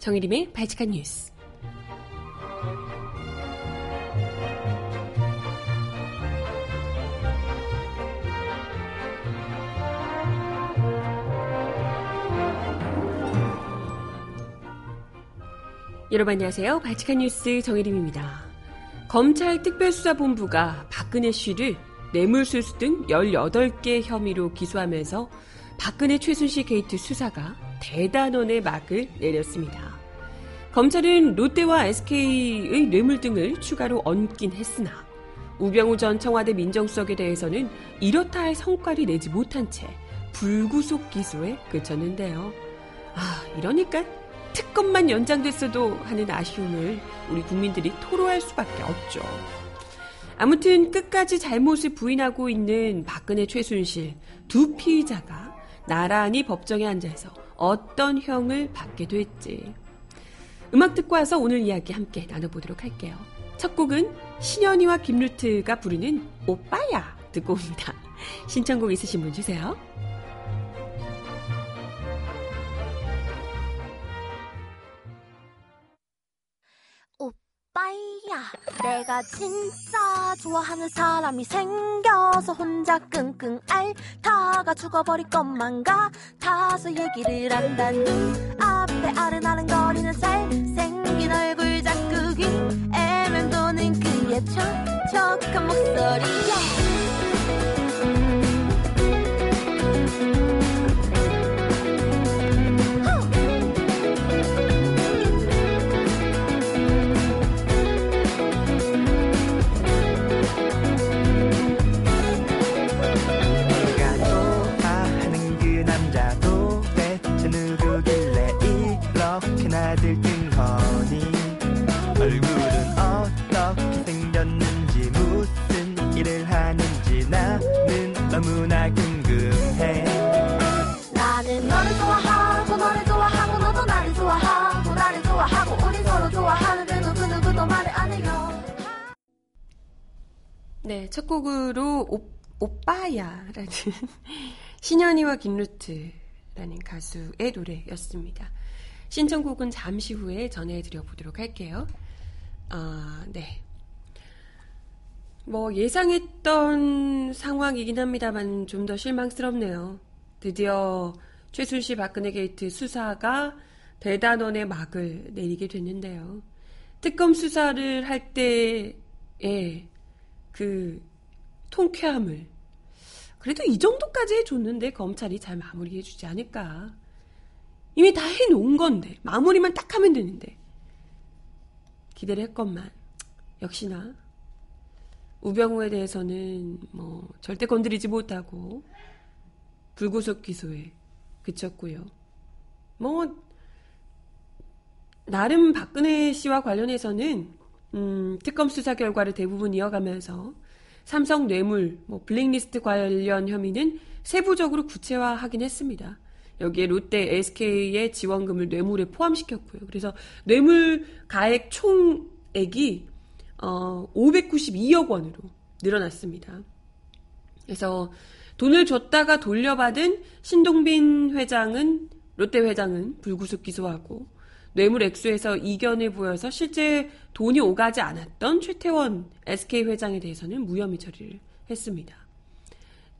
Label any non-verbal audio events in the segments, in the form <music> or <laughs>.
정일림의 발칙한 뉴스. 여러분 안녕하세요. 발칙한 뉴스 정일림입니다. 검찰 특별수사본부가 박근혜 씨를 뇌물수수 등 18개 혐의로 기소하면서 박근혜 최순실 게이트 수사가 대단원의 막을 내렸습니다. 검찰은 롯데와 SK의 뇌물 등을 추가로 얹긴 했으나 우병우 전 청와대 민정수석에 대해서는 이렇다 할 성과를 내지 못한 채 불구속 기소에 그쳤는데요. 아, 이러니까 특검만 연장됐어도 하는 아쉬움을 우리 국민들이 토로할 수밖에 없죠. 아무튼 끝까지 잘못을 부인하고 있는 박근혜 최순실 두 피의자가 나란히 법정에 앉아서 어떤 형을 받게 될지. 음악 듣고 와서 오늘 이야기 함께 나눠보도록 할게요. 첫 곡은 신현이와 김루트가 부르는 오빠야 듣고 옵니다. <laughs> 신청곡 있으신 분 주세요. 오빠야 내가 진짜 좋아하는 사람이 생겨서 혼자 끙끙 앓다가 죽어버릴 것만 같아서 얘기를 한다 눈앞 에 아른아른거리는 잘생긴 얼굴 자꾸 귀에 맴도는 그의 촉촉한 목소리에 너무나 궁금해 나는 너를 좋아하고 너를 좋아하고 너도 나를 좋아하고 나를 좋아하고 우리 서로 좋아하는데 누구 누구도 말을 안 해요 네, 첫 곡으로 오, 오빠야라는 <laughs> 신현이와 김루트라는 가수의 노래였습니다. 신청곡은 잠시 후에 전해드려 보도록 할게요. 아, 네. 뭐 예상했던 상황이긴 합니다만 좀 더 실망스럽네요. 드디어 최순실 박근혜 게이트 수사가 대단원의 막을 내리게 됐는데요. 특검 수사를 할 때에 그 통쾌함을 그래도 이 정도까지 해줬는데 검찰이 잘 마무리해주지 않을까. 이미 다 해놓은 건데 마무리만 딱 하면 되는데 기대를 했건만 역시나 우병우에 대해서는 뭐 절대 건드리지 못하고 불구속 기소에 그쳤고요. 뭐 나름 박근혜 씨와 관련해서는 음, 특검 수사 결과를 대부분 이어가면서 삼성 뇌물, 뭐 블랙리스트 관련 혐의는 세부적으로 구체화하긴 했습니다. 여기에 롯데, SK의 지원금을 뇌물에 포함시켰고요. 그래서 뇌물 가액 총액이 어, 592억 원으로 늘어났습니다. 그래서 돈을 줬다가 돌려받은 신동빈 회장은 롯데 회장은 불구속 기소하고 뇌물 액수에서 이견을 보여서 실제 돈이 오가지 않았던 최태원 SK 회장에 대해서는 무혐의 처리를 했습니다.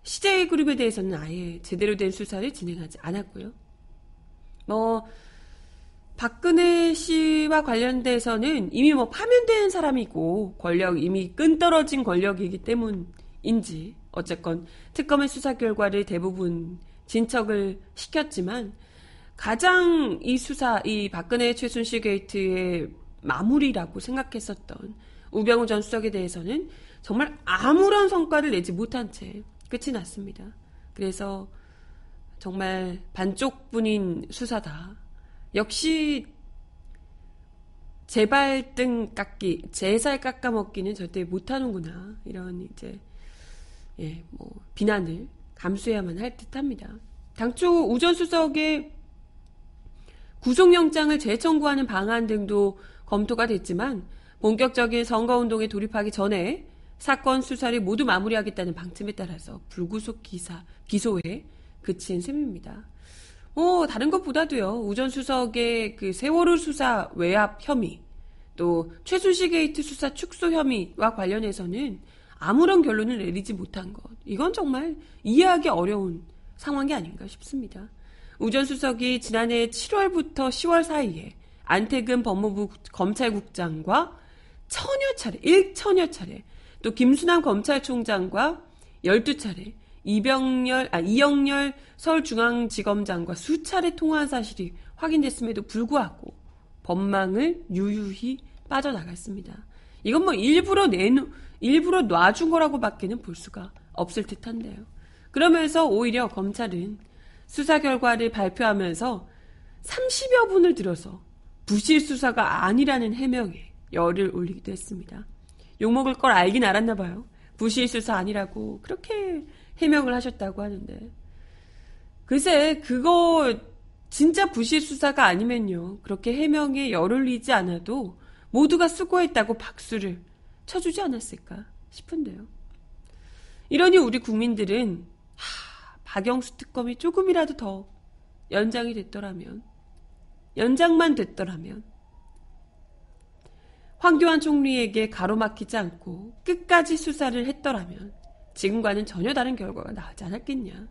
CJ그룹에 대해서는 아예 제대로 된 수사를 진행하지 않았고요. 뭐 박근혜 씨와 관련돼서는 이미 뭐 파면된 사람이고 권력 이미 끈 떨어진 권력이기 때문인지 어쨌건 특검의 수사 결과를 대부분 진척을 시켰지만 가장 이 수사, 이 박근혜 최순실 게이트의 마무리라고 생각했었던 우병우 전 수석에 대해서는 정말 아무런 성과를 내지 못한 채 끝이 났습니다. 그래서 정말 반쪽뿐인 수사다. 역시 제발등 깎기, 제살 깎아먹기는 절대 못하는구나. 이런 이제 예, 뭐 비난을 감수해야만 할 듯합니다. 당초 우전 수석의 구속영장을 재청구하는 방안 등도 검토가 됐지만 본격적인 선거운동에 돌입하기 전에 사건 수사를 모두 마무리하겠다는 방침에 따라서 불구속 기사, 기소에 그친 셈입니다. 어, 다른 것보다도요. 우전 수석의 그 세월호 수사 외압 혐의, 또 최순실 게이트 수사 축소 혐의와 관련해서는 아무런 결론을 내리지 못한 것. 이건 정말 이해하기 어려운 상황이 아닌가 싶습니다. 우전 수석이 지난해 7월부터 10월 사이에 안태근 법무부 검찰국장과 천여 차례, 일천여 차례, 또 김순환 검찰총장과 12차례, 이병열, 아, 이영렬 서울중앙지검장과 수차례 통화한 사실이 확인됐음에도 불구하고 법망을 유유히 빠져나갔습니다. 이건 뭐 일부러 내놓, 일부러 놔준 거라고 밖에는 볼 수가 없을 듯 한데요. 그러면서 오히려 검찰은 수사 결과를 발표하면서 30여 분을 들어서 부실 수사가 아니라는 해명에 열을 올리기도 했습니다. 욕먹을 걸 알긴 알았나 봐요. 부실 수사 아니라고 그렇게 해명을 하셨다고 하는데. 글쎄, 그거 진짜 부실 수사가 아니면요. 그렇게 해명에 열 올리지 않아도 모두가 수고했다고 박수를 쳐주지 않았을까 싶은데요. 이러니 우리 국민들은 하, 박영수 특검이 조금이라도 더 연장이 됐더라면 연장만 됐더라면 황교안 총리에게 가로막히지 않고 끝까지 수사를 했더라면 지금과는 전혀 다른 결과가 나오지 않았겠냐.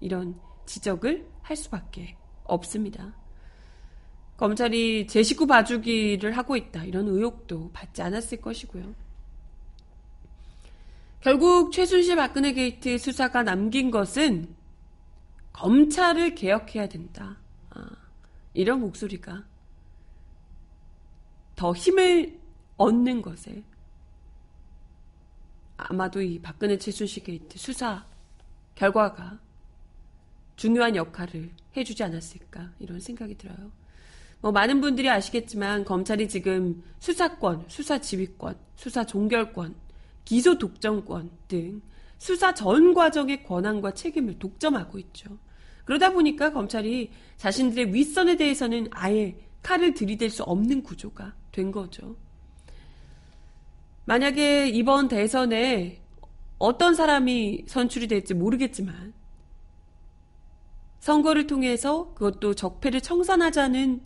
이런 지적을 할 수밖에 없습니다. 검찰이 제 식구 봐주기를 하고 있다. 이런 의혹도 받지 않았을 것이고요. 결국 최순실 박근혜 게이트 수사가 남긴 것은 검찰을 개혁해야 된다. 아, 이런 목소리가 더 힘을 얻는 것에 아마도 이 박근혜 최순실 게이트 수사 결과가 중요한 역할을 해주지 않았을까 이런 생각이 들어요. 뭐 많은 분들이 아시겠지만 검찰이 지금 수사권, 수사 지휘권, 수사 종결권, 기소 독점권 등 수사 전 과정의 권한과 책임을 독점하고 있죠. 그러다 보니까 검찰이 자신들의 윗선에 대해서는 아예 칼을 들이댈 수 없는 구조가 된 거죠. 만약에 이번 대선에 어떤 사람이 선출이 될지 모르겠지만 선거를 통해서 그것도 적폐를 청산하자는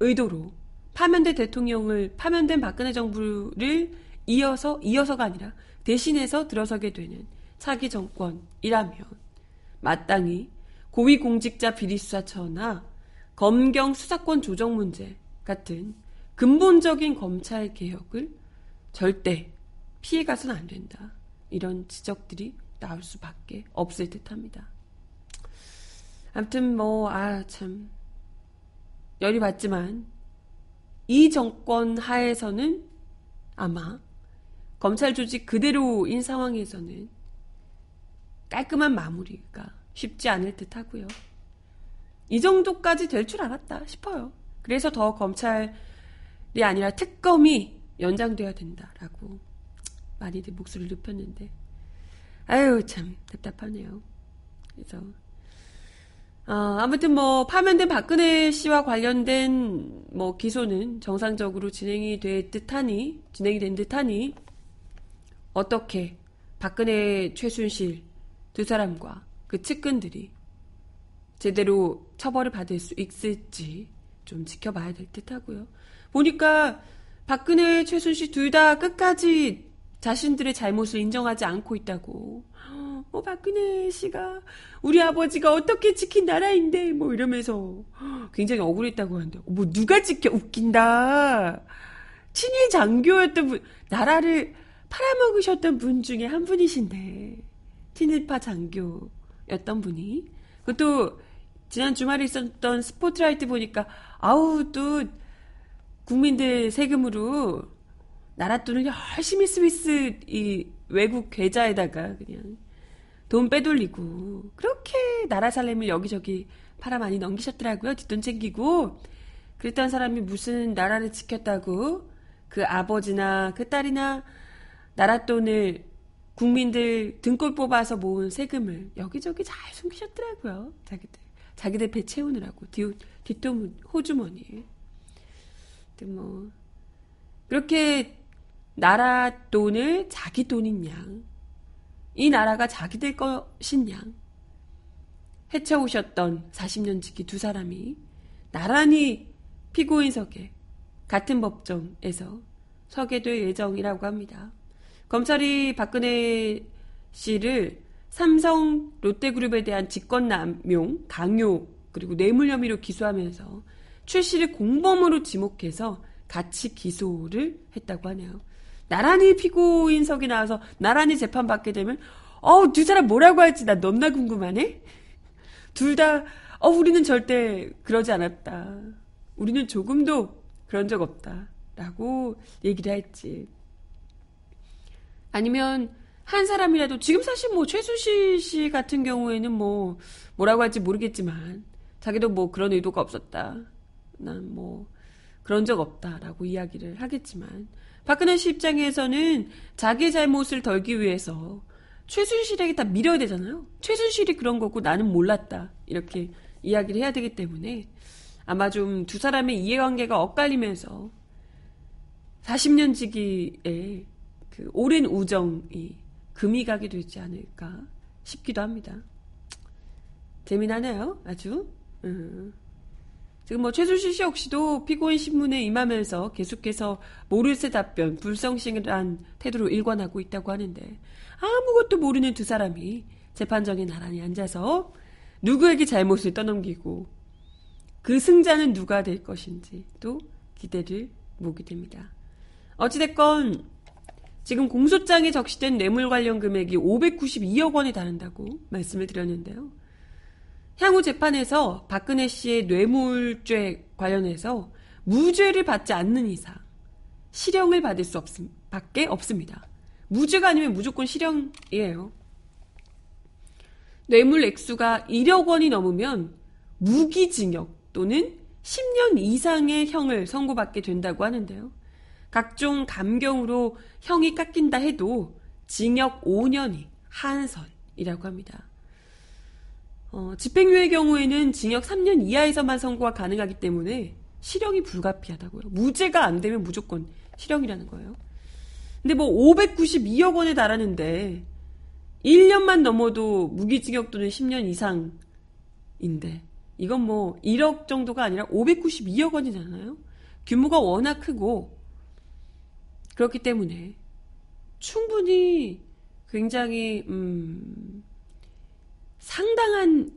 의도로 파면된 대통령을 파면된 박근혜 정부를 이어서 이어서가 아니라 대신해서 들어서게 되는 차기 정권이라면 마땅히 고위공직자 비리수사처나 검경 수사권 조정 문제 같은 근본적인 검찰 개혁을 절대 피해 가서는 안 된다. 이런 지적들이 나올 수밖에 없을 듯 합니다. 아무튼 뭐, 아, 참. 열이 받지만, 이 정권 하에서는 아마 검찰 조직 그대로인 상황에서는 깔끔한 마무리가 쉽지 않을 듯 하고요. 이 정도까지 될 줄 알았다 싶어요. 그래서 더 검찰이 아니라 특검이 연장돼야 된다라고 많이들 목소리를 높였는데 아유 참 답답하네요. 그래서 어, 아무튼 뭐 파면된 박근혜 씨와 관련된 뭐 기소는 정상적으로 진행이 될 듯하니 진행이 된 듯하니 어떻게 박근혜 최순실 두 사람과 그 측근들이 제대로 처벌을 받을 수 있을지 좀 지켜봐야 될 듯하고요. 보니까 박근혜, 최순실 둘 다 끝까지 자신들의 잘못을 인정하지 않고 있다고. 어, 박근혜 씨가 우리 아버지가 어떻게 지킨 나라인데 뭐 이러면서 굉장히 억울했다고 하는데 뭐 누가 지켜 웃긴다. 친일 장교였던 분, 나라를 팔아먹으셨던 분 중에 한 분이신데 친일파 장교였던 분이 그것도 지난 주말에 있었던 스포트라이트 보니까 아우 또 국민들 세금으로 나라 돈을 열심히 스위스 이 외국 계좌에다가 그냥 돈 빼돌리고 그렇게 나라 살림을 여기저기 팔아 많이 넘기셨더라고요. 뒷돈 챙기고 그랬던 사람이 무슨 나라를 지켰다고 그 아버지나 그 딸이나 나라 돈을 국민들 등골 뽑아서 모은 세금을 여기저기 잘 숨기셨더라고요. 자기들 자기들 배 채우느라고 뒷, 뒷돈 호주머니 에. 뭐 그렇게 나라 돈을 자기 돈인 양, 이 나라가 자기들 것인 양 헤쳐오셨던 40년 지기 두 사람이 나란히 피고인석에 같은 법정에서 서게 될 예정이라고 합니다. 검찰이 박근혜 씨를 삼성 롯데그룹에 대한 직권남용, 강요, 그리고 뇌물 혐의로 기소하면서 최 씨를 공범으로 지목해서 같이 기소를 했다고 하네요. 나란히 피고인석이 나와서 나란히 재판받게 되면 어우 두 사람 뭐라고 할지 나 너무나 궁금하네. 둘 다 어 우리는 절대 그러지 않았다. 우리는 조금도 그런 적 없다. 라고 얘기를 할지. 아니면 한 사람이라도 지금 사실 뭐 최수시 씨 같은 경우에는 뭐 뭐라고 할지 모르겠지만 자기도 뭐 그런 의도가 없었다. 난 뭐 그런 적 없다라고 이야기를 하겠지만 박근혜 씨 입장에서는 자기 잘못을 덜기 위해서 최순실에게 다 밀어야 되잖아요. 최순실이 그런 거고 나는 몰랐다. 이렇게 이야기를 해야 되기 때문에 아마 좀 두 사람의 이해관계가 엇갈리면서 40년 지기의 그 오랜 우정이 금이 가게 되지 않을까 싶기도 합니다. 재미나네요. 아주. 음. 지금 뭐 최순실 씨 역시도 피고인 신문에 임하면서 계속해서 모르쇠 답변, 불성실한 태도로 일관하고 있다고 하는데 아무것도 모르는 두 사람이 재판정에 나란히 앉아서 누구에게 잘못을 떠넘기고 그 승자는 누가 될 것인지 또 기대를 모게 됩니다. 어찌됐건 지금 공소장에 적시된 뇌물 관련 금액이 592억 원에 달한다고 말씀을 드렸는데요. 향후 재판에서 박근혜 씨의 뇌물죄 관련해서 무죄를 받지 않는 이상 실형을 받을 수 없음, 밖에 없습니다. 무죄가 아니면 무조건 실형이에요. 뇌물 액수가 1억 원이 넘으면 무기징역 또는 10년 이상의 형을 선고받게 된다고 하는데요. 각종 감경으로 형이 깎인다 해도 징역 5년이 한선이라고 합니다. 어, 집행유예 경우에는 징역 3년 이하에서만 선고가 가능하기 때문에 실형이 불가피하다고요. 무죄가 안 되면 무조건 실형이라는 거예요. 근데 뭐 592억 원에 달하는데 1년만 넘어도 무기징역 또는 10년 이상인데 이건 뭐 1억 정도가 아니라 592억 원이잖아요. 규모가 워낙 크고 그렇기 때문에 충분히 굉장히 음, 상당한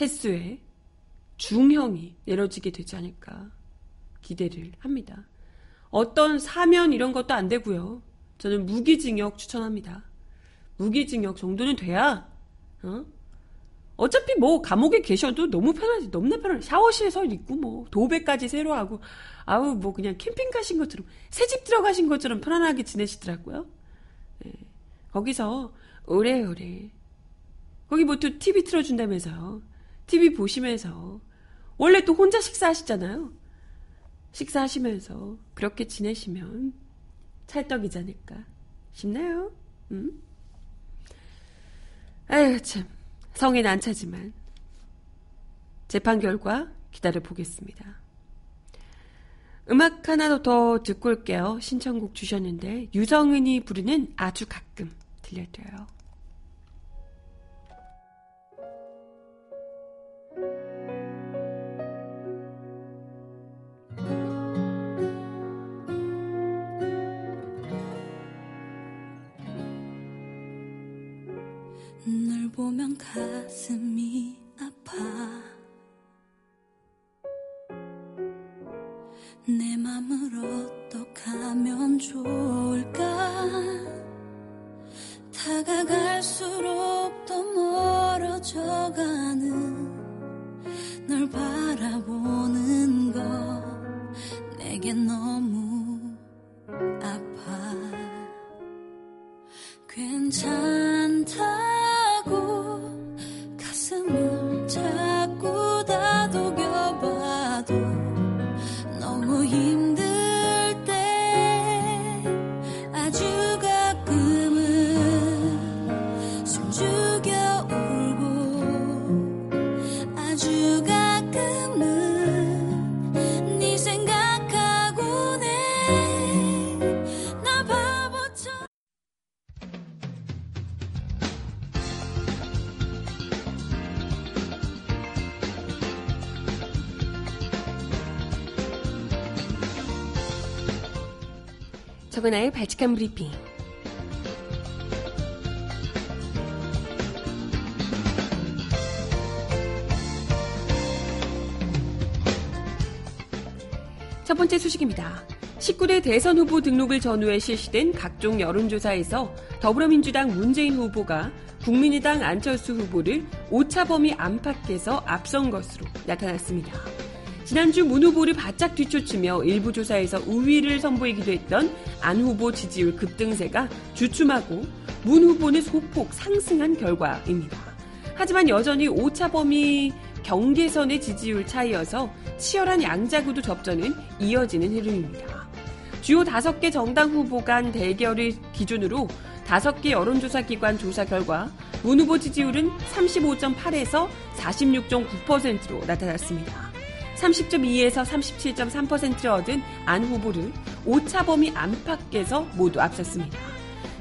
횟수의 중형이 내려지게 되지 않을까 기대를 합니다. 어떤 사면 이런 것도 안 되고요. 저는 무기징역 추천합니다. 무기징역 정도는 돼야 어? 어차피 뭐 감옥에 계셔도 너무 편하지 너무나 편하지 샤워실에서 있고 뭐 도배까지 새로 하고 아우 뭐 그냥 캠핑 가신 것처럼 새집 들어가신 것처럼 편안하게 지내시더라고요. 네. 거기서 오래오래 거기 뭐 또 TV 틀어준다면서요. TV 보시면서 원래 또 혼자 식사하시잖아요. 식사하시면서 그렇게 지내시면 찰떡이지 않을까 싶나요? 음? 아유 참 성에는 안 차지만 재판 결과 기다려 보겠습니다. 음악 하나 더 듣고 올게요. 신청곡 주셨는데 유성은이 부르는 아주 가끔 들려드려요. 널 보면 가슴이 아파 저그나의 발칙한 브리핑. 첫 번째 소식입니다. 19대 대선 후보 등록을 전후에 실시된 각종 여론조사에서 더불어민주당 문재인 후보가 국민의당 안철수 후보를 오차 범위 안팎에서 앞선 것으로 나타났습니다. 지난주 문 후보를 바짝 뒤쫓으며 일부 조사에서 우위를 선보이기도 했던 안 후보 지지율 급등세가 주춤하고 문 후보는 소폭 상승한 결과입니다. 하지만 여전히 오차 범위 경계선의 지지율 차이여서 치열한 양자구도 접전은 이어지는 흐름입니다. 주요 5개 정당 후보 간 대결을 기준으로 5개 여론조사 기관 조사 결과 문 후보 지지율은 35.8에서 46.9%로 나타났습니다. 30.2에서 37.3%를 얻은 안 후보를 오차 범위 안팎에서 모두 앞섰습니다.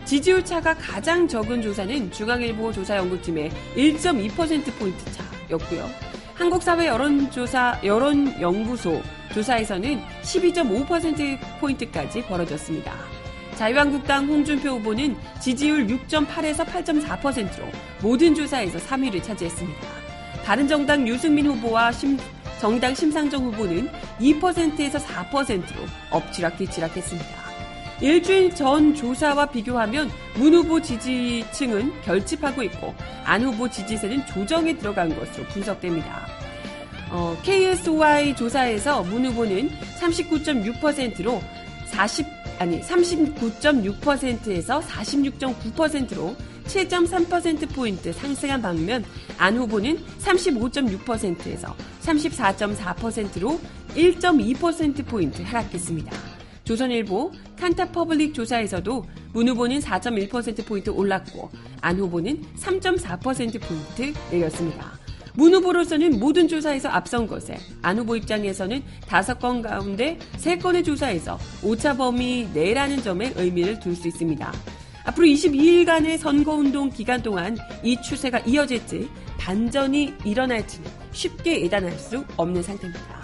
지지율 차가 가장 적은 조사는 중앙일보 조사연구팀의 1.2%포인트 차였고요. 한국사회 여론조사, 여론연구소 조사에서는 12.5%포인트까지 벌어졌습니다. 자유한국당 홍준표 후보는 지지율 6.8에서 8.4%로 모든 조사에서 3위를 차지했습니다. 바른정당 유승민 후보와 심, 정의당 심상정 후보는 2%에서 4%로 엎치락뒤치락했습니다. 일주일 전 조사와 비교하면 문 후보 지지층은 결집하고 있고 안 후보 지지세는 조정에 들어간 것으로 분석됩니다. 어, KSY 조사에서 문 후보는 39.6%로 40 아니 39.6%에서 46.9%로 7.3%포인트 상승한 반면 안 후보는 35.6%에서 34.4%로 1.2%포인트 하락했습니다. 조선일보 칸타퍼블릭 조사에서도 문 후보는 4.1%포인트 올랐고 안 후보는 3.4%포인트 내렸습니다. 문 후보로서는 모든 조사에서 앞선 것에 안 후보 입장에서는 다섯 건 가운데 세 건의 조사에서 오차 범위 내라는 점에 의미를 둘 수 있습니다. 앞으로 22일간의 선거운동 기간 동안 이 추세가 이어질지 반전이 일어날지는 쉽게 예단할 수 없는 상태입니다.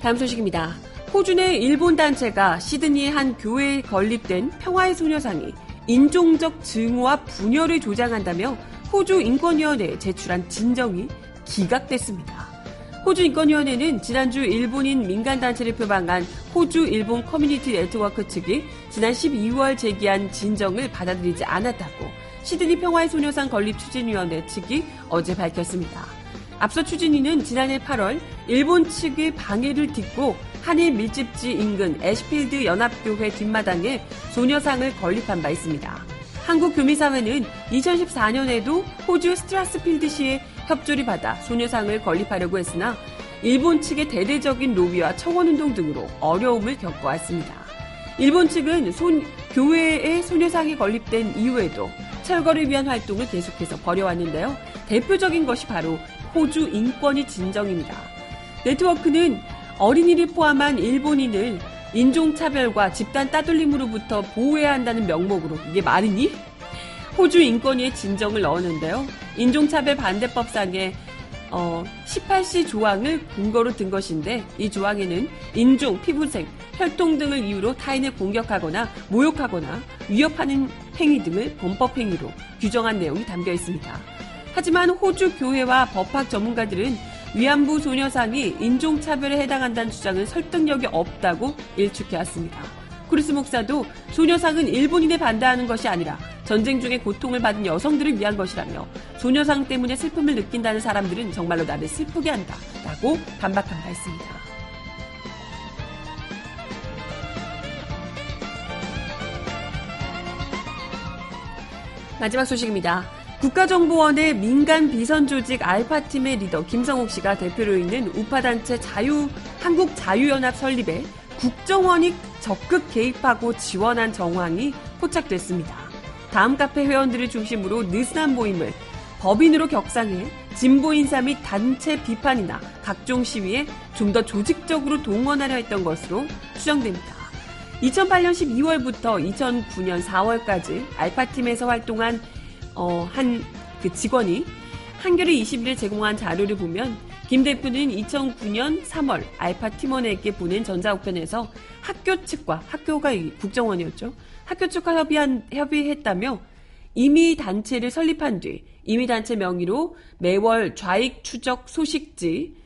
다음 소식입니다. 호주 내 일본 단체가 시드니의 한 교회에 건립된 평화의 소녀상이 인종적 증오와 분열을 조장한다며 호주 인권위원회에 제출한 진정이 기각됐습니다. 호주 인권위원회는 지난주 일본인 민간단체를 표방한 호주 일본 커뮤니티 네트워크 측이 지난 12월 제기한 진정을 받아들이지 않았다고 시드니 평화의 소녀상 건립 추진위원회 측이 어제 밝혔습니다. 앞서 추진위는 지난해 8월 일본 측의 방해를 딛고 한인 밀집지 인근 애쉬필드 연합교회 뒷마당에 소녀상을 건립한 바 있습니다. 한국교미사회는 2014년에도 호주 스트라스필드시의 협조를 받아 소녀상을 건립하려고 했으나 일본 측의 대대적인 로비와 청원운동 등으로 어려움을 겪어왔습니다. 일본 측은 손, 교회에 소녀상이 건립된 이후에도 철거를 위한 활동을 계속해서 벌여왔는데요. 대표적인 것이 바로 호주 인권위 진정입니다. 네트워크는 어린이를 포함한 일본인을 인종차별과 집단 따돌림으로부터 보호해야 한다는 명목으로 이게 말이니? 호주 인권위에 진정을 넣었는데요. 인종차별 반대법상에 어, 18시 조항을 근거로 든 것인데 이 조항에는 인종, 피부색, 혈통 등을 이유로 타인을 공격하거나 모욕하거나 위협하는 행위 등을 범법 행위로 규정한 내용이 담겨 있습니다. 하지만 호주 교회와 법학 전문가들은 위안부 소녀상이 인종차별에 해당한다는 주장은 설득력이 없다고 일축해왔습니다. 크리스 목사도 소녀상은 일본인에 반대하는 것이 아니라 전쟁 중에 고통을 받은 여성들을 위한 것이라며 소녀상 때문에 슬픔을 느낀다는 사람들은 정말로 나를 슬프게 한다. 라고 반박한 바 있습니다. 마지막 소식입니다. 국가정보원의 민간 비선 조직 알파팀의 리더 김성욱 씨가 대표로 있는 우파단체 자유, 한국자유연합 설립에 국정원이 적극 개입하고 지원한 정황이 포착됐습니다. 다음 카페 회원들을 중심으로 느슨한 모임을 법인으로 격상해 진보 인사 및 단체 비판이나 각종 시위에 좀 더 조직적으로 동원하려 했던 것으로 추정됩니다. 2008년 12월부터 2009년 4월까지 알파팀에서 활동한 어, 한 그 직원이 한겨레 21에 제공한 자료를 보면 김 대표는 2009년 3월 알파 팀원에게 보낸 전자우편에서 학교 측과 학교가 이 국정원이었죠. 학교 측과 협의한, 협의했다며 이미 단체를 설립한 뒤 이미 단체 명의로 매월 좌익 추적 소식지,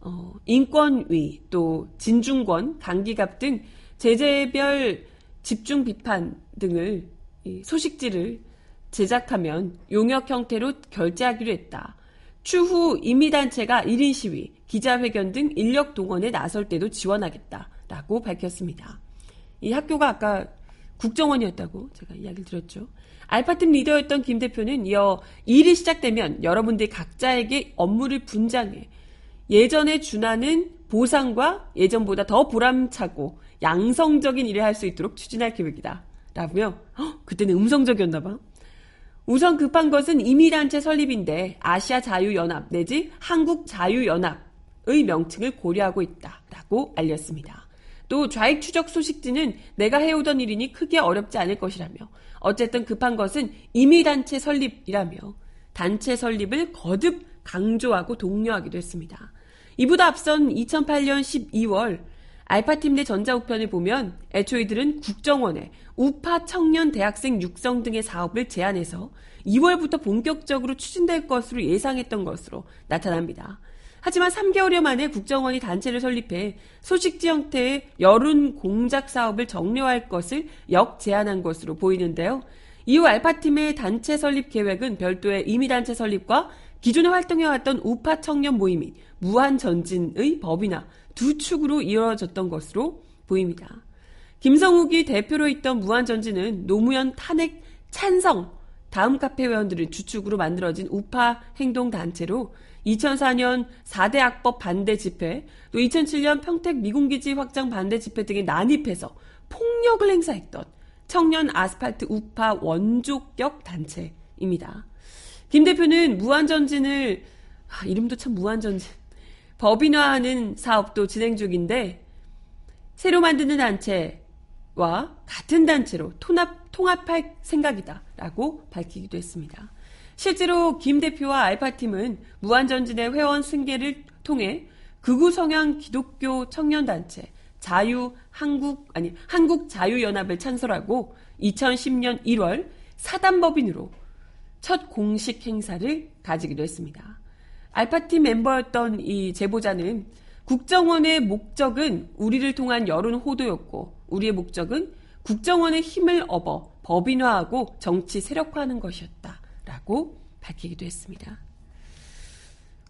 어, 인권위, 또 진중권, 강기갑 등 제재별 집중 비판 등을 이 소식지를 제작하면 용역 형태로 결제하기로 했다. 추후 이미단체가 1인 시위, 기자회견 등 인력 동원에 나설 때도 지원하겠다라고 밝혔습니다. 이 학교가 아까 국정원이었다고 제가 이야기를 드렸죠. 알파팀 리더였던 김 대표는 이어 일이 시작되면 여러분들 각자에게 업무를 분장해 예전에 준하는 보상과 예전보다 더 보람차고 양성적인 일을 할 수 있도록 추진할 계획이다. 라며 헉, 그때는 음성적이었나 봐. 우선 급한 것은 이미단체 설립인데 아시아 자유연합 내지 한국 자유연합의 명칭을 고려하고 있다라고 알렸습니다. 또 좌익 추적 소식지는 내가 해오던 일이니 크게 어렵지 않을 것이라며 어쨌든 급한 것은 이미단체 설립이라며 단체 설립을 거듭 강조하고 독려하기도 했습니다. 이보다 앞선 2008년 12월 알파팀 내 전자우편을 보면 애초 이들은 국정원에 우파 청년 대학생 육성 등의 사업을 제안해서 2월부터 본격적으로 추진될 것으로 예상했던 것으로 나타납니다. 하지만 3개월여 만에 국정원이 단체를 설립해 소식지 형태의 여론 공작 사업을 정례화할 것을 역 제안한 것으로 보이는데요. 이후 알파팀의 단체 설립 계획은 별도의 임의단체 설립과 기존에 활동해왔던 우파 청년 모임 및 무한전진의 법이나 두 축으로 이루어졌던 것으로 보입니다. 김성욱이 대표로 있던 무한전진은 노무현 탄핵 찬성 다음 카페 회원들을 주축으로 만들어진 우파 행동 단체로 2004년 4대 악법 반대 집회, 또 2007년 평택 미군기지 확장 반대 집회 등에 난입해서 폭력을 행사했던 청년 아스팔트 우파 원조격 단체입니다. 김 대표는 무한전진을, 아, 이름도 참 무한전진, 법인화하는 사업도 진행 중인데, 새로 만드는 단체와 같은 단체로 통합, 통합할 생각이다 라고 밝히기도 했습니다. 실제로 김 대표와 알파팀은 무한전진의 회원 승계를 통해 극우 성향 기독교 청년단체 자유 한국 아니 한국 자유 연합을 창설하고 2010년 1월 사단법인으로 첫 공식 행사를 가지기도 했습니다. 알파팀 멤버였던 이 제보자는 국정원의 목적은 우리를 통한 여론 호도였고 우리의 목적은 국정원의 힘을 업어 법인화하고 정치 세력화하는 것이었다. 라고 밝히기도 했습니다.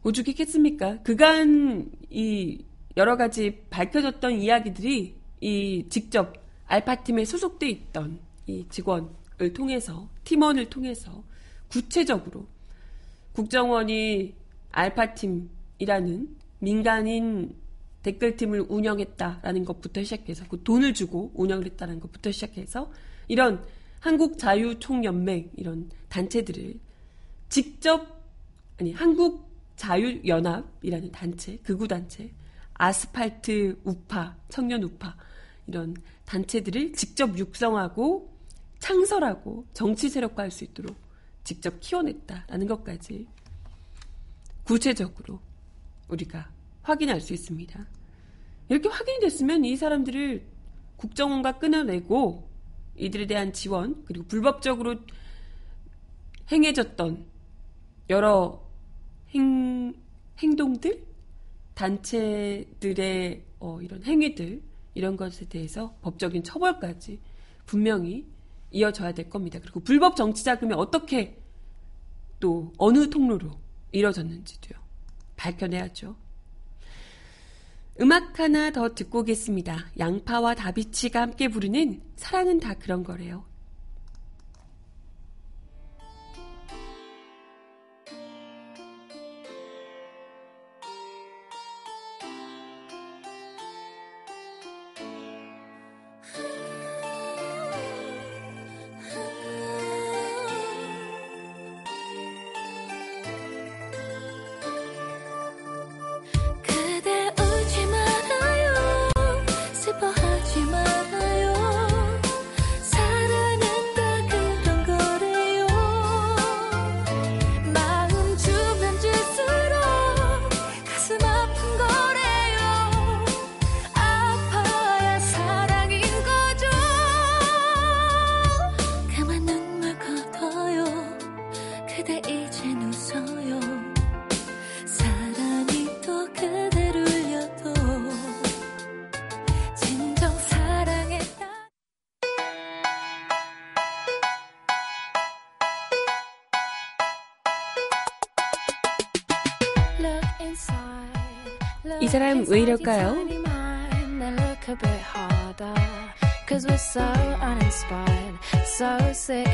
오죽했겠습니까? 그간 이 여러 가지 밝혀졌던 이야기들이 이 직접 알파팀에 소속돼 있던 이 직원을 통해서 팀원을 통해서 구체적으로 국정원이 알파팀이라는 민간인 댓글팀을 운영했다라는 것부터 시작해서 그 돈을 주고 운영을 했다는 것부터 시작해서 이런 한국 자유 총연맹 이런 단체들을 직접 아니 한국 자유 연합이라는 단체 극우 단체 아스팔트 우파 청년 우파 이런 단체들을 직접 육성하고 창설하고 정치 세력화할 수 있도록 직접 키워냈다라는 것까지 구체적으로 우리가 확인할 수 있습니다. 이렇게 확인이 됐으면 이 사람들을 국정원과 끊어내고 이들에 대한 지원 그리고 불법적으로 행해졌던 여러 행, 행동들 단체들의 어, 이런 행위들 이런 것에 대해서 법적인 처벌까지 분명히 이어져야 될 겁니다. 그리고 불법 정치 자금이 어떻게 또 어느 통로로 이뤄졌는지도요. 밝혀내야죠. 음악 하나 더 듣고 오겠습니다. 양파와 다비치가 함께 부르는 사랑은 다 그런 거래요. You say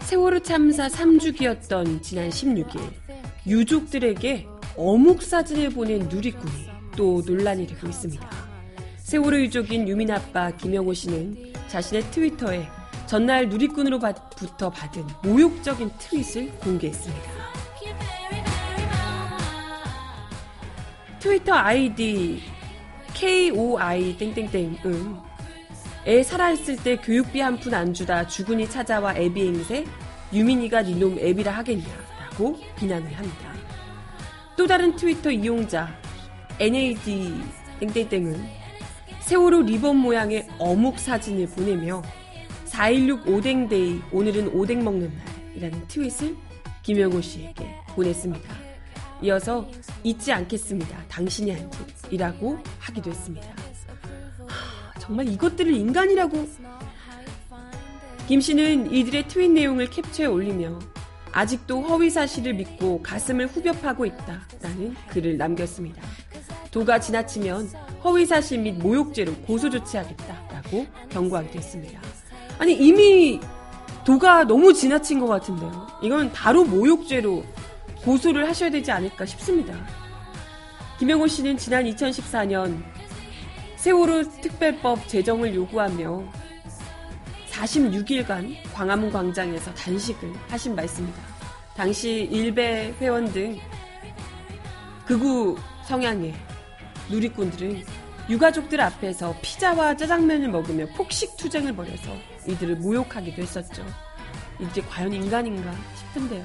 세월호 참사 3주기였던 지난 16일 유족들에게 어묵 사진을 보낸 누리꾼이 또 논란이 되고 있습니다. 세월호 유족인 유민 아빠 김영호 씨는 자신의 트위터에 전날 누리꾼으로 부터 받은 모욕적인 트윗을 공개했습니다. 트위터 아이디 KOI 땡땡땡은 애 살아있을 때 교육비 한 푼 안 주다 죽으니 찾아와 애비 행세 유민이가 니놈 애비라 하겠냐라고 비난을 합니다. 또 다른 트위터 이용자 NAD 땡땡땡은 세월호 리본 모양의 어묵 사진을 보내며 4.16 오뎅데이 오늘은 오뎅 먹는 날이라는 트윗을 김영호 씨에게 보냈습니다. 이어서 잊지 않겠습니다. 당신이 한 짓이라고 하기도 했습니다. 하, 정말 이것들을 인간이라고 김 씨는 이들의 트윗 내용을 캡처해 올리며 아직도 허위 사실을 믿고 가슴을 후벼파고 있다라는 글을 남겼습니다. 도가 지나치면 허위 사실 및 모욕죄로 고소 조치하겠다라고 경고하기도 했습니다. 아니 이미 도가 너무 지나친 것 같은데요. 이건 바로 모욕죄로 고소를 하셔야 되지 않을까 싶습니다. 김영호 씨는 지난 2014년 세월호 특별법 제정을 요구하며 46일간 광화문 광장에서 단식을 하신 바 있습니다. 당시 일베 회원 등 극우 성향의 누리꾼들은 유가족들 앞에서 피자와 짜장면을 먹으며 폭식 투쟁을 벌여서 이들을 모욕하기도 했었죠. 이들이 과연 인간인가 싶은데요.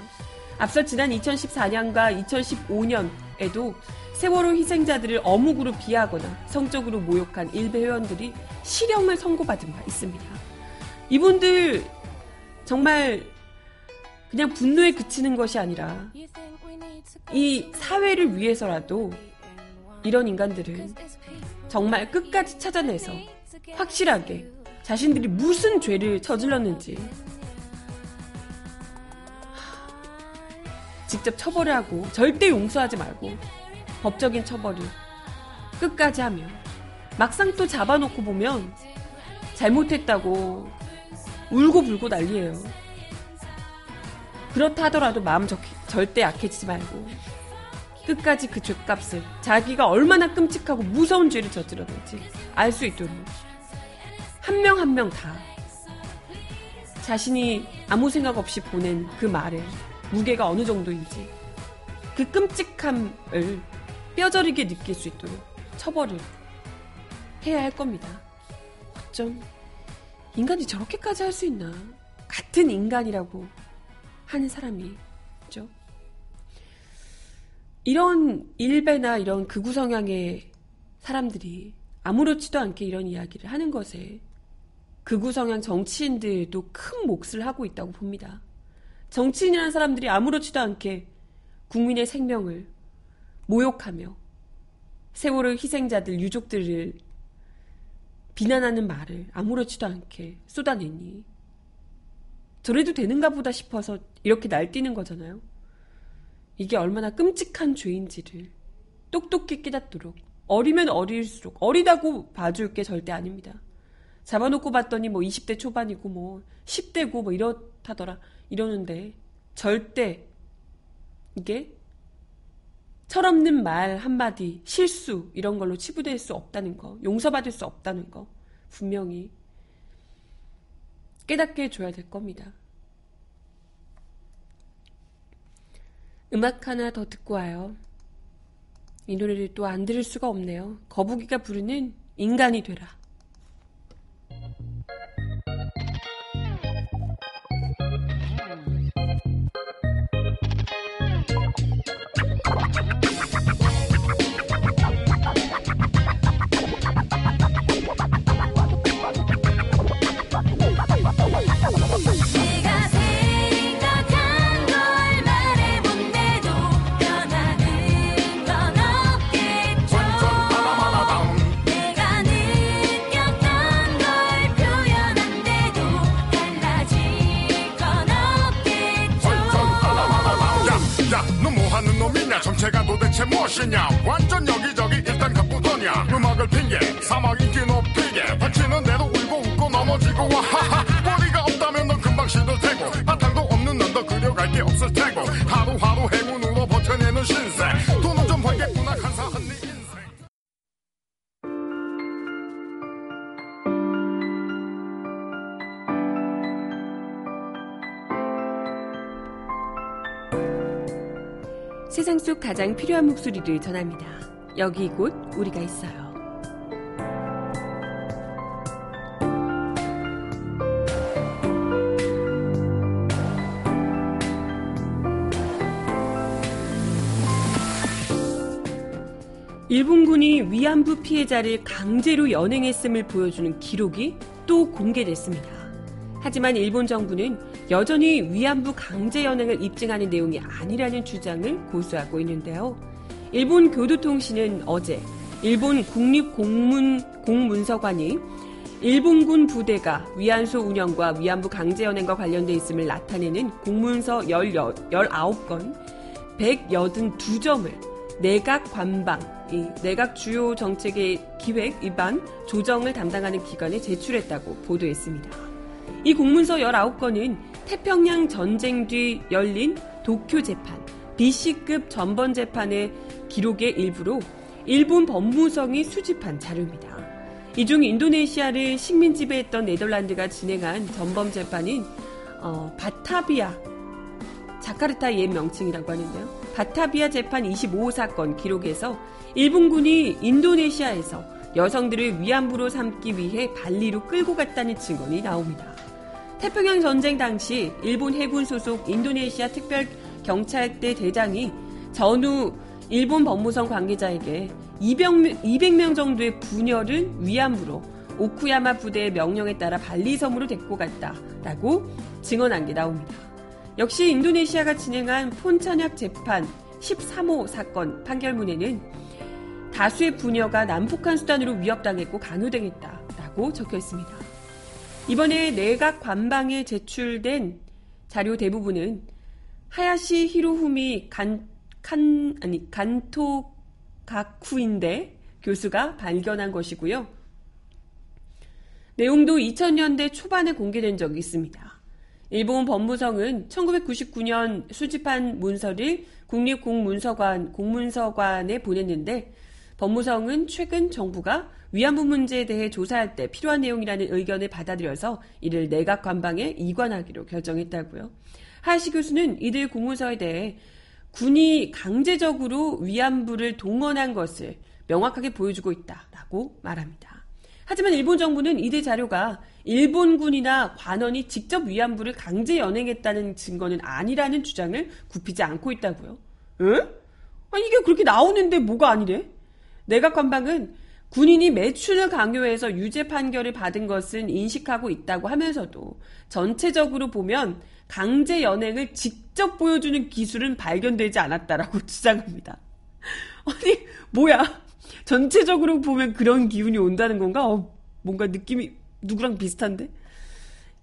앞서 지난 2014년과 2015년에도 세월호 희생자들을 어묵으로 비하하거나 성적으로 모욕한 일베 회원들이 실형을 선고받은 바 있습니다. 이분들 정말 그냥 분노에 그치는 것이 아니라 이 사회를 위해서라도 이런 인간들은 정말 끝까지 찾아내서 확실하게 자신들이 무슨 죄를 저질렀는지 직접 처벌을 하고 절대 용서하지 말고 법적인 처벌을 끝까지 하며 막상 또 잡아놓고 보면 잘못했다고 울고 불고 난리예요. 그렇다 하더라도 마음 적- 절대 약해지지 말고 끝까지 그 죄값을 자기가 얼마나 끔찍하고 무서운 죄를 저질렀는지 알 수 있도록 한 명 한 명 다 자신이 아무 생각 없이 보낸 그 말에 무게가 어느 정도인지 그 끔찍함을 뼈저리게 느낄 수 있도록 처벌을 해야 할 겁니다. 어쩜 인간이 저렇게까지 할 수 있나? 같은 인간이라고 하는 사람이 있죠. 이런 일베나 이런 극우 성향의 사람들이 아무렇지도 않게 이런 이야기를 하는 것에 극우 성향 정치인들도 큰 몫을 하고 있다고 봅니다. 정치인이라는 사람들이 아무렇지도 않게 국민의 생명을 모욕하며 세월호 희생자들 유족들을 비난하는 말을 아무렇지도 않게 쏟아내니 저래도 되는가 보다 싶어서 이렇게 날뛰는 거잖아요. 이게 얼마나 끔찍한 죄인지를 똑똑히 깨닫도록 어리면 어릴수록 어리다고 봐줄 게 절대 아닙니다. 잡아놓고 봤더니 뭐 20대 초반이고 뭐 10대고 뭐 이렇다더라 이러는데 절대 이게 철없는 말 한마디 실수 이런 걸로 치부될 수 없다는 거 용서받을 수 없다는 거 분명히 깨닫게 해줘야 될 겁니다. 음악 하나 더 듣고 와요. 이 노래를 또 안 들을 수가 없네요. 거북이가 부르는 인간이 되라. 정체가 도대체 무엇이냐? 완전 여기저기 일단 가쁘더냐? 음악을 핑계 사막 인기 높이 가장 필요한 목소리를 전합니다. 여기 곧 우리가 있어요. 일본군이 위안부 피해자를 강제로 연행했음을 보여주는 기록이 또 공개됐습니다. 하지만 일본 정부는 여전히 위안부 강제 연행을 입증하는 내용이 아니라는 주장을 고수하고 있는데요. 일본 교도통신은 어제 일본 국립공문 공문서관이 일본군 부대가 위안소 운영과 위안부 강제 연행과 관련돼 있음을 나타내는 공문서 19건 182점을 내각 관방, 이 내각 주요 정책의 기획 위반 조정을 담당하는 기관에 제출했다고 보도했습니다. 이 공문서 19건은 태평양 전쟁 뒤 열린 도쿄 재판, BC급 전번 재판의 기록의 일부로 일본 법무성이 수집한 자료입니다. 이 중 인도네시아를 식민 지배했던 네덜란드가 진행한 전범 재판인 어, 바타비아 자카르타 옛 명칭이라고 하는데요. 바타비아 재판 25사건 기록에서 일본군이 인도네시아에서 여성들을 위안부로 삼기 위해 발리로 끌고 갔다는 증언이 나옵니다. 태평양 전쟁 당시 일본 해군 소속 인도네시아 특별 경찰대 대장이 전후 일본 법무성 관계자에게 200명, 200명 정도의 부녀를 위안부로 오쿠야마 부대의 명령에 따라 발리 섬으로 데리고 갔다라고 증언한 게 나옵니다. 역시 인도네시아가 진행한 폰찬약 재판 13호 사건 판결문에는 다수의 부녀가 남북한 수단으로 위협당했고 강요당했다라고 적혀 있습니다. 이번에 내각 관방에 제출된 자료 대부분은 하야시 히로후미 간, 칸, 아니, 간토 가쿠인데 교수가 발견한 것이고요. 내용도 2000년대 초반에 공개된 적이 있습니다. 일본 법무성은 1999년 수집한 문서를 국립공문서관, 공문서관에 보냈는데 법무성은 최근 정부가 위안부 문제에 대해 조사할 때 필요한 내용이라는 의견을 받아들여서 이를 내각 관방에 이관하기로 결정했다고요. 하야시 교수는 이들 공문서에 대해 군이 강제적으로 위안부를 동원한 것을 명확하게 보여주고 있다라고 말합니다. 하지만 일본 정부는 이들 자료가 일본군이나 관원이 직접 위안부를 강제 연행했다는 증거는 아니라는 주장을 굽히지 않고 있다고요. 응? 아, 이게 그렇게 나오는데 뭐가 아니래? 내각 관방은 군인이 매춘을 강요해서 유죄 판결을 받은 것은 인식하고 있다고 하면서도 전체적으로 보면 강제 연행을 직접 보여주는 기술은 발견되지 않았다라고 <laughs> 주장합니다. 아니, 뭐야. 전체적으로 보면 그런 기운이 온다는 건가? 어, 뭔가 느낌이 누구랑 비슷한데?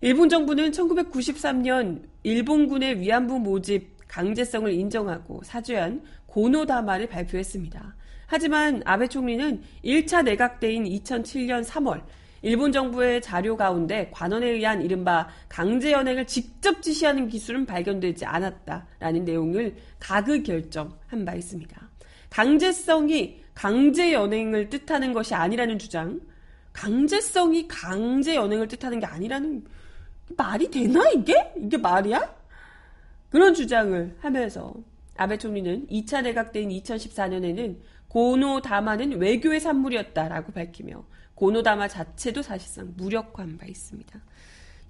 일본 정부는 1993년 일본군의 위안부 모집 강제성을 인정하고 사죄한 고노다마를 발표했습니다. 하지만 아베 총리는 1차 내각 때인 2007년 3월 일본 정부의 자료 가운데 관원에 의한 이른바 강제 연행을 직접 지시하는 기술은 발견되지 않았다라는 내용을 가그 결정한 바 있습니다. 강제성이 강제 연행을 뜻하는 것이 아니라는 주장, 강제성이 강제 연행을 뜻하는 게 아니라는 말이 되나 이게? 이게 말이야? 그런 주장을 하면서 아베 총리는 2차 내각 때인 2014년에는 고노다마는 외교의 산물이었다라고 밝히며 고노다마 자체도 사실상 무력화한 바 있습니다.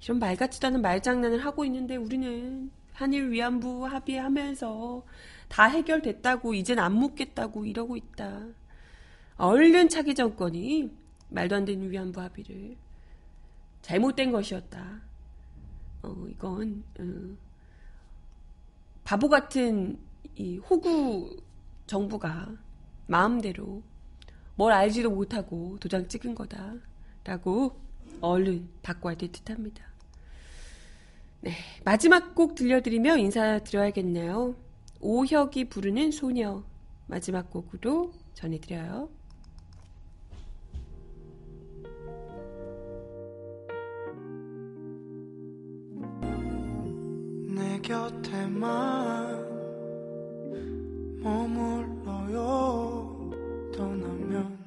이런 말 같지도 않은 말장난을 하고 있는데 우리는 한일 위안부 합의하면서 다 해결됐다고 이젠 안 묻겠다고 이러고 있다. 얼른 차기 정권이 말도 안 되는 위안부 합의를 잘못된 것이었다. 어, 이건 어, 바보 같은 이 호구 정부가 마음대로 뭘 알지도 못하고 도장 찍은 거다 라고 얼른 바꿔야 될 듯합니다. 네, 마지막 곡 들려드리며 인사드려야겠네요. 오혁이 부르는 소녀 마지막 곡으로 전해드려요. 내 곁에만 머물러요 떠나면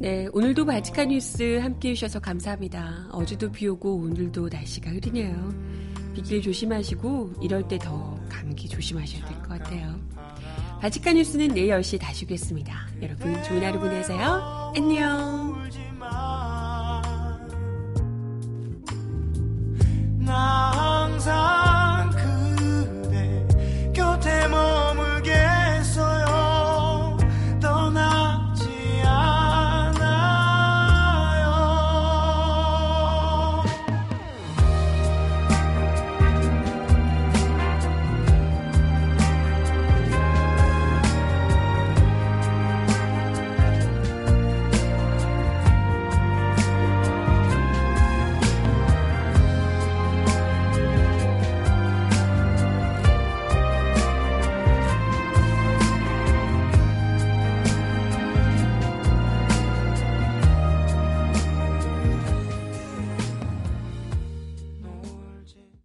네, 오늘도 바지카 뉴스 함께 해주셔서 감사합니다. 어제도 비 오고 오늘도 날씨가 흐리네요. 비길 조심하시고 이럴 때 더 감기 조심하셔야 될 것 같아요. 바지카 뉴스는 내일 10시에 다시 오겠습니다. 여러분 좋은 하루 보내세요. 안녕.